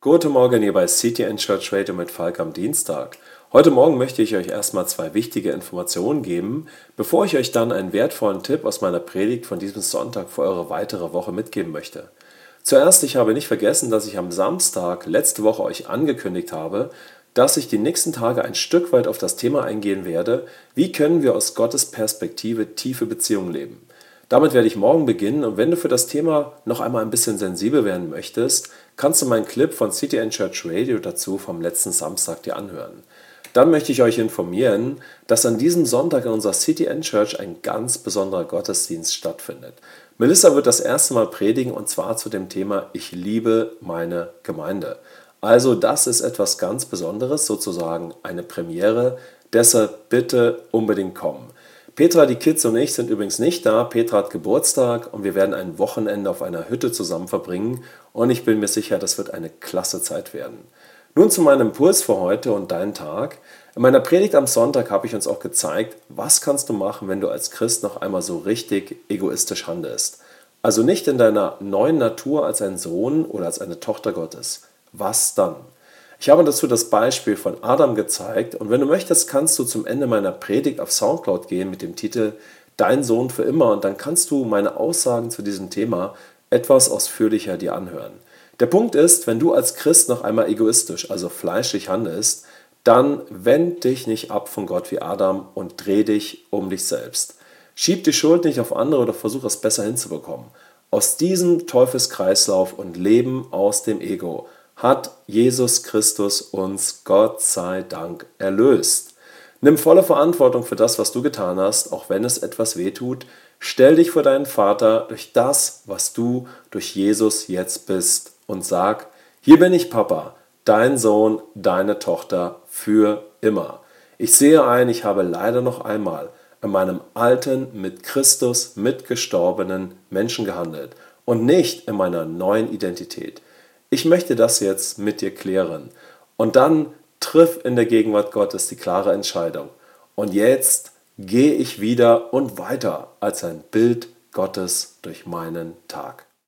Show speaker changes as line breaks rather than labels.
Guten Morgen hier bei CTN Church Radio mit Falk am Dienstag. Heute Morgen möchte ich euch erstmal zwei wichtige Informationen geben, bevor ich euch dann einen wertvollen Tipp aus meiner Predigt von diesem Sonntag für eure weitere Woche mitgeben möchte. Zuerst, ich habe nicht vergessen, dass ich am Samstag letzte Woche euch angekündigt habe, dass ich die nächsten Tage ein Stück weit auf das Thema eingehen werde, wie können wir aus Gottes Perspektive tiefe Beziehungen leben. Damit werde ich morgen beginnen und wenn du für das Thema noch einmal ein bisschen sensibel werden möchtest, kannst du meinen Clip von CTN Church Radio dazu vom letzten Samstag dir anhören. Dann möchte ich euch informieren, dass an diesem Sonntag in unserer CTN Church ein ganz besonderer Gottesdienst stattfindet. Melissa wird das erste Mal predigen und zwar zu dem Thema Ich liebe meine Gemeinde. Also das ist etwas ganz Besonderes, sozusagen eine Premiere. Deshalb bitte unbedingt kommen. Petra, die Kids und ich sind übrigens nicht da. Petra hat Geburtstag und wir werden ein Wochenende auf einer Hütte zusammen verbringen und ich bin mir sicher, das wird eine klasse Zeit werden. Nun zu meinem Impuls für heute und deinen Tag. In meiner Predigt am Sonntag habe ich uns auch gezeigt, was kannst du machen, wenn du als Christ noch einmal so richtig egoistisch handelst. Also nicht in deiner neuen Natur als ein Sohn oder als eine Tochter Gottes. Was dann? Ich habe dazu das Beispiel von Adam gezeigt und wenn du möchtest, kannst du zum Ende meiner Predigt auf Soundcloud gehen mit dem Titel Dein Sohn für immer und dann kannst du meine Aussagen zu diesem Thema etwas ausführlicher dir anhören. Der Punkt ist, wenn du als Christ noch einmal egoistisch, also fleischlich handelst, dann wend dich nicht ab von Gott wie Adam und dreh dich um dich selbst. Schieb die Schuld nicht auf andere oder versuch es besser hinzubekommen. Aus diesem Teufelskreislauf und Leben aus dem Ego hat Jesus Christus uns Gott sei Dank erlöst. Nimm volle Verantwortung für das, was du getan hast, auch wenn es etwas weh tut. Stell dich vor deinen Vater durch das, was du durch Jesus jetzt bist und sag, hier bin ich Papa, dein Sohn, deine Tochter für immer. Ich sehe ein, ich habe leider noch einmal in meinem alten, mit Christus mitgestorbenen Menschen gehandelt und nicht in meiner neuen Identität. Ich möchte das jetzt mit dir klären. Und dann triff in der Gegenwart Gottes die klare Entscheidung. Und jetzt gehe ich wieder und weiter als ein Bild Gottes durch meinen Tag.